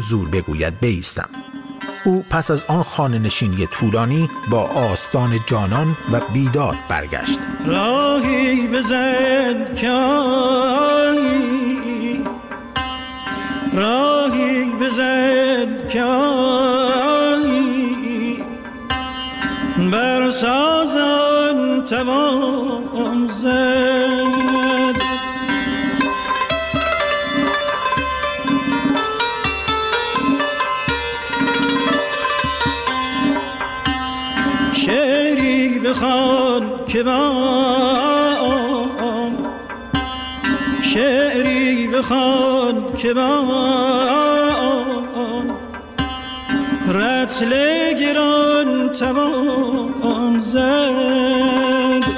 زور بگوید بیستم. او پس از آن خانه نشینی طولانی با آستان جانان و بیداد برگشت. راهی بزن راهی بزن بر سازن توان بخوان که با شعری بخوان که با رتل گران توان زد.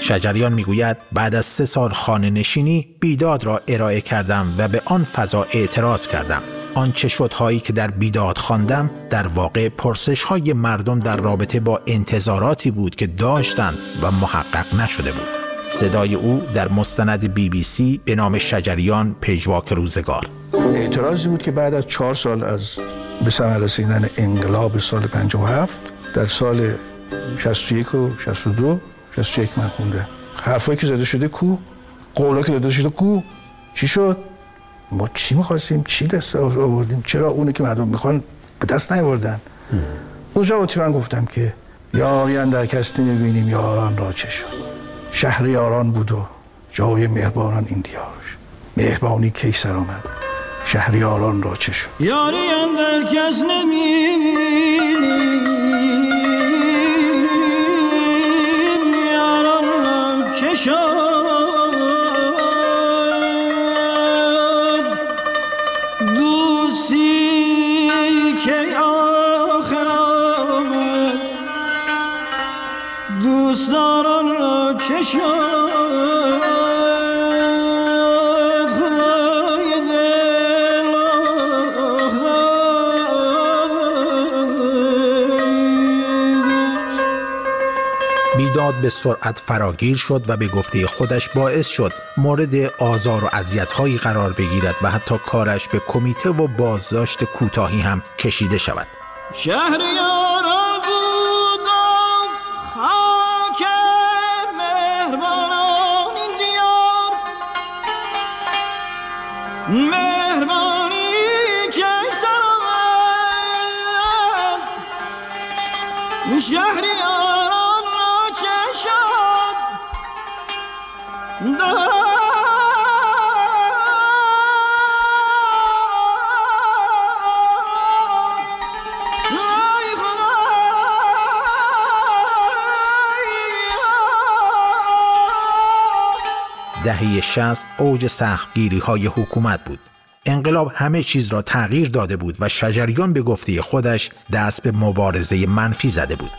شجریان می‌گوید بعد از سه سال خانه نشینی بیداد را ارائه کردم و به آن فضا اعتراض کردم. آنچه شدهایی که در بیداد خواندم در واقع پرسش های مردم در رابطه با انتظاراتی بود که داشتند و محقق نشده بود. صدای او در مستند بی بی سی به نام شجریان پژواک روزگار. اعتراضی بود که بعد از چهار سال از به ثمر رسیدن انقلاب سال 57 در سال 61 و 62 61 من خونده. حرفایی که زده شده کو؟ قولا که زده شده کو؟ چی شد؟ ما چی می‌خواستیم؟ چی دست آوردیم؟ چرا اونی که مردم می‌خوان به دست نیاوردن؟ اونجا با من گفتم که یاری در کس نمی‌بینیم یاران را چه شد؟ شهر یاران بود و جای مهربانان این دیار مهربانی کی سر آمد. شهر یاران را چه شد؟ یاری در کس نمی‌بینیم یاران را چه بیداد به سرعت فراگیر شد و به گفته خودش باعث شد مورد آزار و اذیت‌هایی قرار بگیرد و حتی کارش به کمیته و بازداشت کوتاهی هم کشیده شود. شهریاران بودم خاک مهربانان این دیار که را چه شد دهه 60 اوج سختگیری های حکومت بود. انقلاب همه چیز را تغییر داده بود و شجریان به گفته خودش دست به مبارزه منفی زده بود.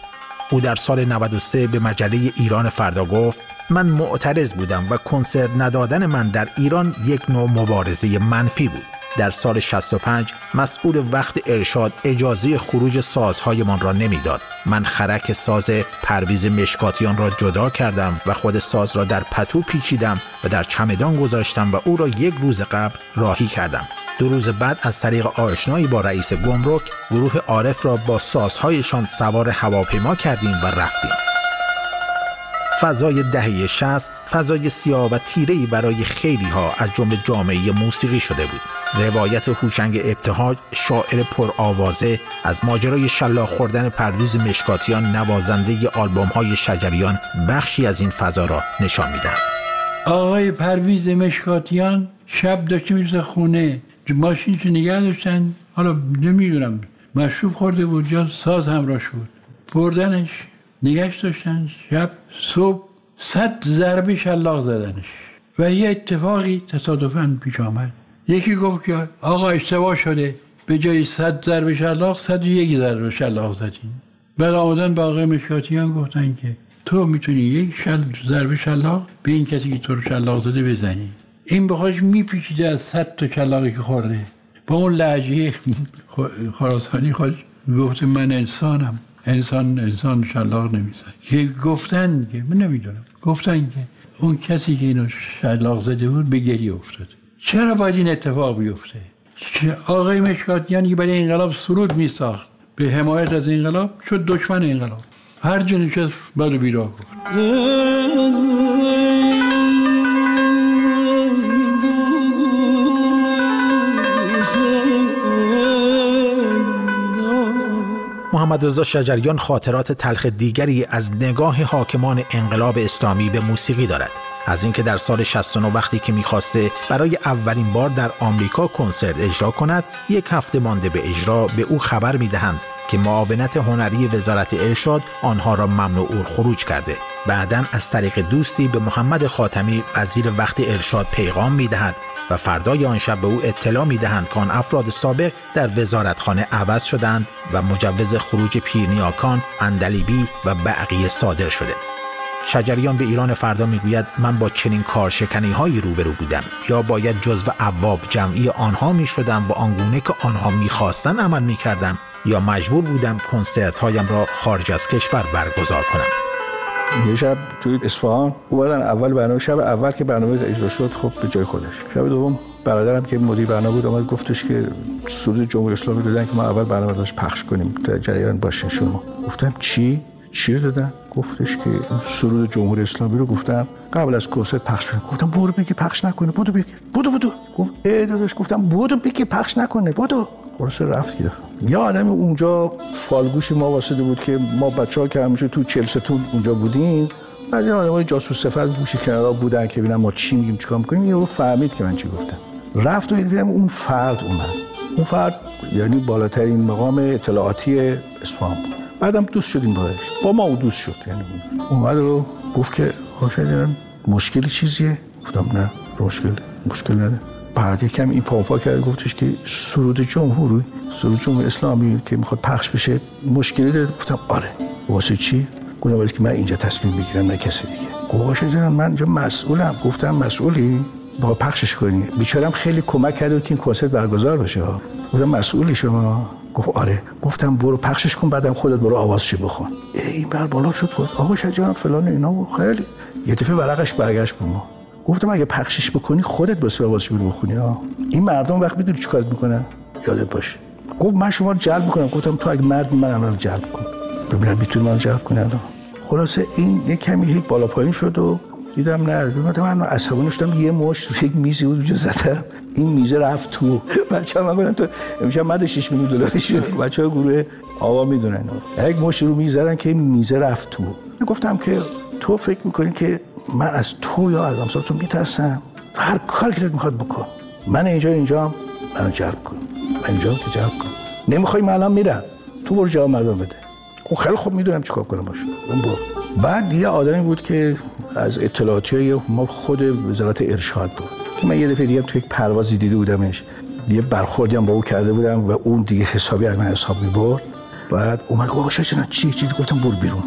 او در سال 93 به مجله ایران فردا گفت من معترض بودم و کنسرت ندادن من در ایران یک نوع مبارزه منفی بود. در سال 65 مسئول وقت ارشاد اجازه خروج سازهایمان را نمی‌داد. من خرک ساز پرویز مشکاتیان را جدا کردم و خود ساز را در پتو پیچیدم و در چمدان گذاشتم و او را یک روز قبل راهی کردم. دو روز بعد از طریق آشنایی با رئیس گمرک گروه عارف را با سازهایشان سوار هواپیما کردیم و رفتیم. فضای دهه 60 فضای سیاه و تیره‌ای برای خیلی ها از جمله جامعه موسیقی شده بود. روایت هوشنگ ابتهاج شاعر پرآوازه از ماجرای شلاق خوردن پرویز مشکاتیان نوازنده آلبوم های شجریان بخشی از این فضا را نشان می‌دهد. آقای پرویز مشکاتیان شب داشته می‌رسه خونه. ماشینش نگه داشتن؟ حالا نمی‌دونم. مشروب خورده بود جا ساز همراش بود بردنش نگهش داشتن. شب صبح صد ضربه شلاق زدنش. و یه اتفاقی تصادفا پیش آمد. یکی گفت که آقا اشتباه شده به جای صد ضربه شلاق صد و یک ضربه شلاق زدیم. بعد آمدن به آقای مشکاتیان گفتن که تو می‌تونی یک شل ضربه شلاق به این کسی که تو رو شلاق زده بزنی. این بخواش میپیچیده از صد تا شلاقی که خورده. با اون لحجه خراسانی خواهش گفته من انسانم. انسان انسان شلاق نمیزن که گفتن که من نمی‌دونم. گفتن که اون کسی که اینو شلاق زده بود به گریه افتاد. چرا باید این اتفاق بیفته؟ آقای مشکاتیان برای انقلاب سرود می ساخت به حمایت از انقلاب شد دشمن انقلاب. هر جا نشست بد و بیراه گفت. محمد رضا شجریان خاطرات تلخ دیگری از نگاه حاکمان انقلاب اسلامی به موسیقی دارد. از اینکه در سال 69 وقتی که می‌خواسته برای اولین بار در آمریکا کنسرت اجرا کند یک هفته مانده به اجرا به او خبر می‌دهند که معاونت هنری وزارت ارشاد آنها را ممنوع خروج کرده بعدا از طریق دوستی به محمد خاتمی وزیر وقت ارشاد پیغام می‌دهد و فردای آن شب به او اطلاع می دهند که آن افراد سابق در وزارتخانه عوض شدند و مجوز خروج پیرنیاکان، اندلیبی و بقیه صادر شده. شجریان به ایران فردا می‌گوید من با چنین کارشکنی هایی روبرو بودم یا باید جزو عواب جمعی آنها می شدم و آنگونه که آنها می‌خواستن عمل می کردم یا مجبور بودم کنسرت هایم را خارج از کشور برگزار کنم. یه شب توی اصفهان اومدن اول برنامه شب اول که برنامه اجرا شد خب به جای خودش. شب دوم برادرم که مدیر برنامه بود اومد گفتش که سرود جمهوری اسلامی دادن که ما اول برنامه داشت پخش کنیم در جریان باشین شما. گفتم چی؟ چی رو دادن؟ گفتش که سرود جمهوری اسلامی رو گفتم. قبل از کنسرت پخش کنیم گفتم برو بگی پخش نکنه. بودو بگی. بودو بودو گفت ای داداش گفتم بودو بگی پخش نکنه. بودو خلاصه رفت گرفت یه آدم اونجا فالگوش ما واسده بود که ما بچه ها که همیشه تو چلستون اونجا بودیم بعد یه آدم های جاسوس صفت گوشی کنارا بودن که ببینم ما چی میگیم چیکار می‌کنیم. یه رو فهمید که من چی گفتم. رفت و دیدم اون فرد اومد. اون فرد یعنی بالاترین مقام اطلاعاتی اصفهان بود. بعدم دوست شدیم باش با ما او دوست شد یعنی اومد رو گفت که دارم مشکلی چیزیه؟ گفتم نه مشکل مشکل نداره. بعد یکم این پاپا کرد گفتش که سرود جمهوری سرود جمهور اسلامی که می‌خواد پخش بشه مشکلی داره. گفتم آره. واسه چی؟ گفتم ولی که من اینجا تصمیم می‌گیرم نه کسی دیگه. گفت من اینجا مسئولم. گفتم مسئولی؟ با پخشش کنی. بیچارم خیلی کمک کرده که این کنسرت برگزار بشه. گفتم مسئولی شما؟ گفت آره. گفتم برو پخشش کن بعدم خودت برو آوازشی بخون. این بر بالا شد بود آقا شجاع فلان اینا بود. خیلی. یه دفعه ورقش برگشت به ما. گفتم اگه پخشش بکنی خودت بس آوازش برو بخونی ها. این مردم وقت می‌دونی چیکار می‌کنن؟ یادت باشه. گفت من شما رو جلب می‌کنم. گفتم تو اگه مردی من الان جلب کن. ببینم می‌تونی من جلب کنی الان. خلاصه این یه کمی هیچ بالا پایین شد و دیدم نه. من عصبانی شدم یه مش یک میزی بود اونجا زدم. این میزه رفت تو. بچه من گفتم تو امشب مرد 6 میلیون دلاری شد بچه های گروه آوا می‌دونن یک مش رو می‌زدن که این میزه رفت تو. گفتم که تو فکر می‌کنی که من از تو یا از تو میترسم؟ هر کاری که می‌خواد بکن. من اینجا اینجا منو جلب کن. من اینجا که جلب کن. نمی‌خوای من الان میرم. تو برو جواب مردم بده. خب خیلی خوب می‌دونم چیکار کنم باشه. اون برو. بعد یه آدمی بود که از اطلاعاتی های ما خود وزارت ارشاد بود. که من یه دفعه دیگه تو یک پروازی دیده بودمش. یه برخوردی هم با او کرده بودم و اون دیگه حسابی از من حساب می‌برد. بعد اومد گفت آقا چی چی؟ گفتم برو بیرون.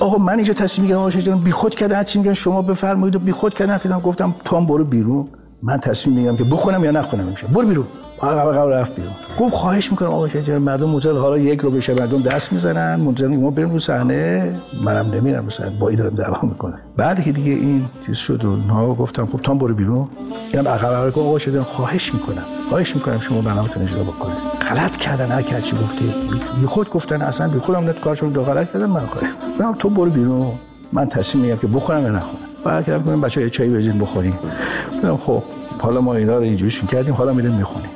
آقا من اینجا تصمیم می‌گیرم آقا بی خود کردن. چی میگن؟ شما بفرمایید و بی خود کردن. فیلم گفتم تو هم برو بیرون. من تصمیم می‌گیرم که بخونم یا نخونم میشه برو بیرون. قبل رفت بیرون. گفت خواهش می‌کنم آقا شجر مردم منتظر حالا یک رو بشه مردم دست می‌زنن. منتظر ما بریم رو صحنه. منم نمیرم مثلا با این دارم دعوا می‌کنه بعد که دیگه این چیز شد و نه گفتم خب تو برو بیرون. اینم عقب عقب آقا شجر خواهش می‌کنم. خواهش می‌کنم شما برنامه‌تون اجرا بکنید. غلط کردن هر کی چی گفتی بی خود گفتن اصلا بی خودم نت کارشون دو غلط کردن من خواهش تو برو بیرون. من تصمیم می‌گیرم که بخورم یا نخورم بعد کردم بچه‌ها یه چایی بزین بخوریم. خب. حالا ما اینا رو اینجوریش کردیم حالا میریم می‌خونیم.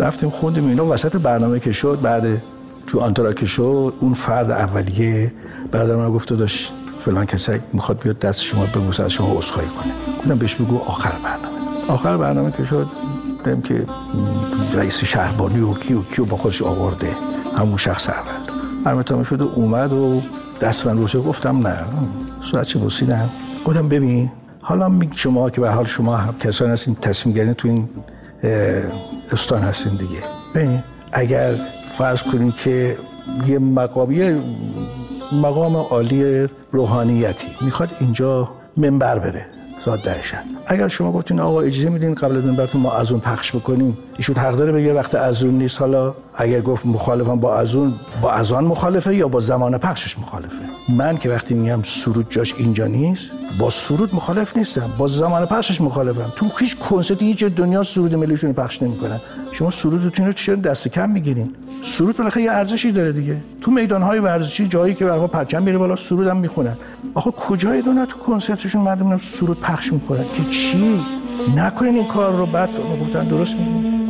رفتیم خوندیم اینا. وسط برنامه که شد بعد تو آنترا که شد اون فرد اولیه بعد من گفت داشت فلان کسی می‌خواد بیاد دست شما ببوسه از شما عذرخواهی کنه. گفتم بهش بگو آخر برنامه. آخر برنامه که شد دیدم که رئیس شهربانی و کیو کیو با خودش آورده. همون شخص اول. برنامه شد و اومد و دست من روشه گفتم نه صورت چه بوسیدم گفتم ببین حالا می شما که به حال شما کسانی هستین تصمیم گیرین تو این استان هستین دیگه. ببین اگر فرض کنیم که یه مقامی مقام عالی روحانیتی می‌خواد اینجا منبر بره. ساعت دهشن اگر شما گفتین آقا اجازه میدین قبل از براتون ما از اون پخش بکنیم ایشون حق داره بگه وقت از اون نیست حالا اگر گفت مخالفم با از اون با از آن مخالفه یا با زمان پخشش مخالفه؟ من که وقتی میگم سرود جاش اینجا نیست با سرود مخالف نیستم با زمان پخشش مخالفم. تو هیچ کنسرتی هیچ دنیا سرود ملیشون پخش نمی‌کنن. شما سرودتون رو چرا دست کم می‌گیرین؟ سرود بالاخره یه ارزشی داره دیگه. تو میدانهای ورزشی جایی که واقعا پرچم میره بالا سرود هم می‌خونن آخه کجای دنیا تو کنسرتشون مردم سرود پخش می‌کنن که چی؟ نکنین این کار رو. بعد گفتن درست میگن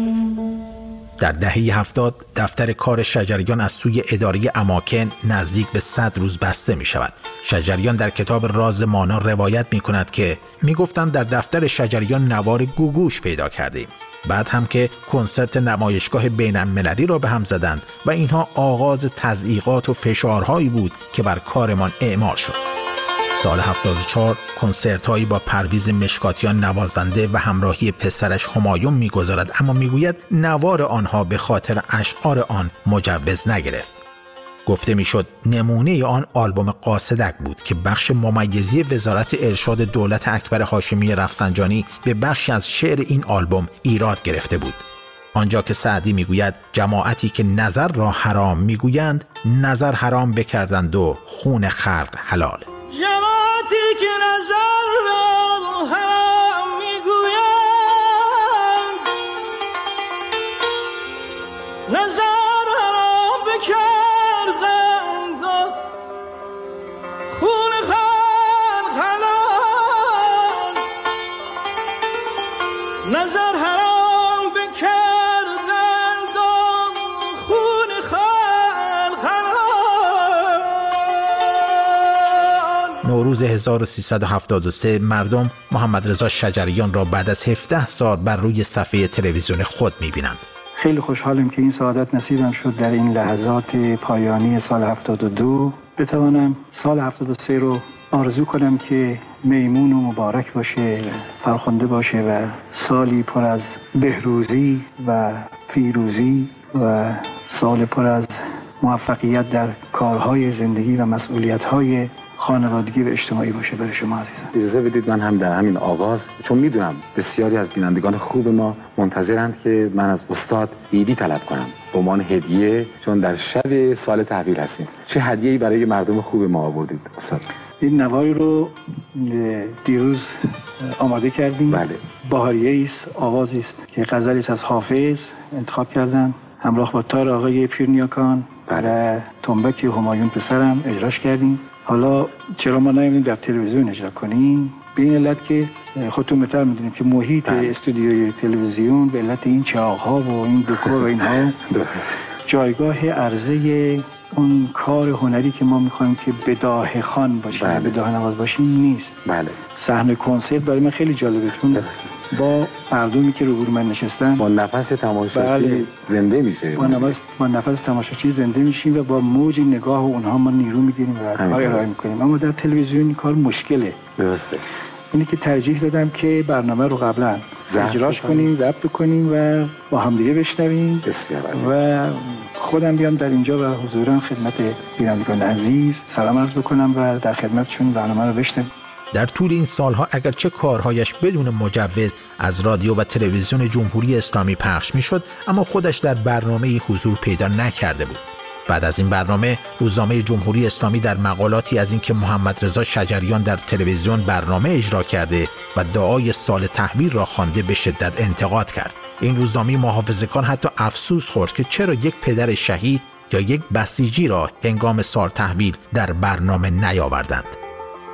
در دهه هفتاد دفتر کار شجریان از سوی اداره اماکن نزدیک به صد روز بسته می شود. شجریان در کتاب راز مانا روایت می کند که می گفتن در دفتر شجریان نوار گوگوش پیدا کردیم. بعد هم که کنسرت نمایشگاه بین المللی را به هم زدند و اینها آغاز تضییقات و فشارهایی بود که بر کارمان اعمال شد. سال 74 کنسرت هایی با پرویز مشکاتیان نوازنده و همراهی پسرش همایون می‌گذارد اما می‌گوید نوار آنها به خاطر اشعار آن مجوز نگرفت گفته می‌شد نمونه آن آلبوم قاصدک بود که بخش ممیزی وزارت ارشاد دولت اکبر هاشمی رفسنجانی به بخشی از شعر این آلبوم ایراد گرفته بود. آنجا که سعدی می‌گوید جماعتی که نظر را حرام می‌گویند نظر حرام بکردند و خون خلق حلال. جماعتی که نظر را حرام می‌گویند نظر حرام بکردند نظر حرام خون حلال نوروز 1373 مردم محمد رضا شجریان را بعد از 17 سال بر روی صفحه تلویزیون خود می‌بینند. خیلی خوشحالم که این سعادت نصیبم شد در این لحظات پایانی سال 72 بتوانم سال 73 رو آرزو کنم که میمون و مبارک باشه فرخنده باشه و سالی پر از بهروزی و پیروزی و سال پر از موفقیت در کارهای زندگی و مسئولیت‌های خانوادگی و اجتماعی باشه برای شما عزیزم. اجازه بدید من هم در همین آغاز چون می‌دونم بسیاری از بینندگان خوب ما منتظرند که من از استاد ایدی طلب کنم. به عنوان هدیه چون در شب سال تحویل هستیم. چه هدیه‌ای برای مردم خوب ما آوردید استاد؟ این نوایی رو دیروز آماده کردیم. بله. باهریه است آوازی است که غزلی از حافظ انتخاب کردم همراه با تار آقای پیرنیاکان و تنبک همایون پسرم اجراش کردیم. حالا چرا ما نمی‌دونیم در تلویزیون اجرا کنیم به این علت که خودتون بهتر می‌دونید که محیط بله. استودیوی تلویزیون به علت این چراغ و این دکور و اینها جایگاه عرضه اون کار هنری که ما می‌خوایم که بداه خان باشیم بله. بداه نواز باشیم نیست بله صحنه کنسرت برای من خیلی جالبه چون با مردمی که روبرو من نشستن با نفس تماشاچی بله. زنده میشه با نفس با نفس تماشاچی زنده میشیم و با موج نگاه اونها ما نیرو می‌گیریم و. ارائه می‌کنیم اما در تلویزیون کار مشکله درسته اینی که ترجیح دادم که برنامه رو قبلا اجراش. کنیم ضبط کنیم و با همدیگه بشنویم. و خودم بیام در اینجا و حضورا خدمت بینندگان عزیز سلام عرض بکنم و در خدمتشون برنامه رو بشنویم در طول این سالها اگرچه کارهایش بدون مجوز از رادیو و تلویزیون جمهوری اسلامی پخش می‌شد اما خودش در برنامه حضور پیدا نکرده بود. بعد از این برنامه روزنامه جمهوری اسلامی در مقالاتی از اینکه محمد رضا شجریان در تلویزیون برنامه اجرا کرده و دعای سال تحویل را خوانده به شدت انتقاد کرد. این روزنامه محافظه‌کار حتی افسوس خورد که چرا یک پدر شهید یا یک بسیجی را هنگام سال تحویل در برنامه نیاوردند.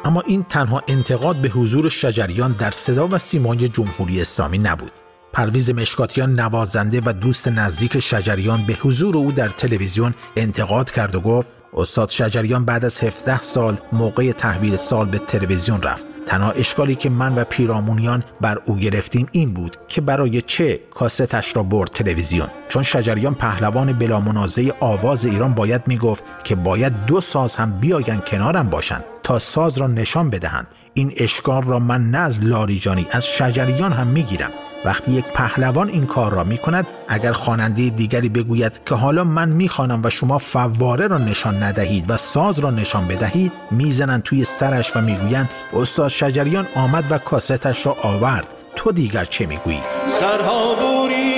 اما این تنها انتقاد به حضور شجریان در صدا و سیمای جمهوری اسلامی نبود. پرویز مشکاتیان نوازنده و دوست نزدیک شجریان به حضور او در تلویزیون انتقاد کرد و گفت استاد شجریان بعد از 17 سال موقع تحویل سال به تلویزیون رفت. تنها اشکالی که من و پیرامونیان بر او گرفتیم این بود که برای چه کاستش را برد تلویزیون چون شجریان پهلوان بلامنازع آواز ایران باید می‌گفت که باید دو ساز هم بیاین کنارم باشند تا ساز را نشان بدهند. این اشکال را من نه از لاریجانی از شجریان هم می‌گیرم. وقتی یک پهلوان این کار را می کند اگر خواننده دیگری بگوید که حالا من می‌خوانم و شما فواره را نشان ندهید و ساز را نشان بدهید می‌زنند توی سرش و می‌گویند استاد شجریان آمد و کاستش را آورد. تو دیگر چه می‌گویی؟ سرها بوری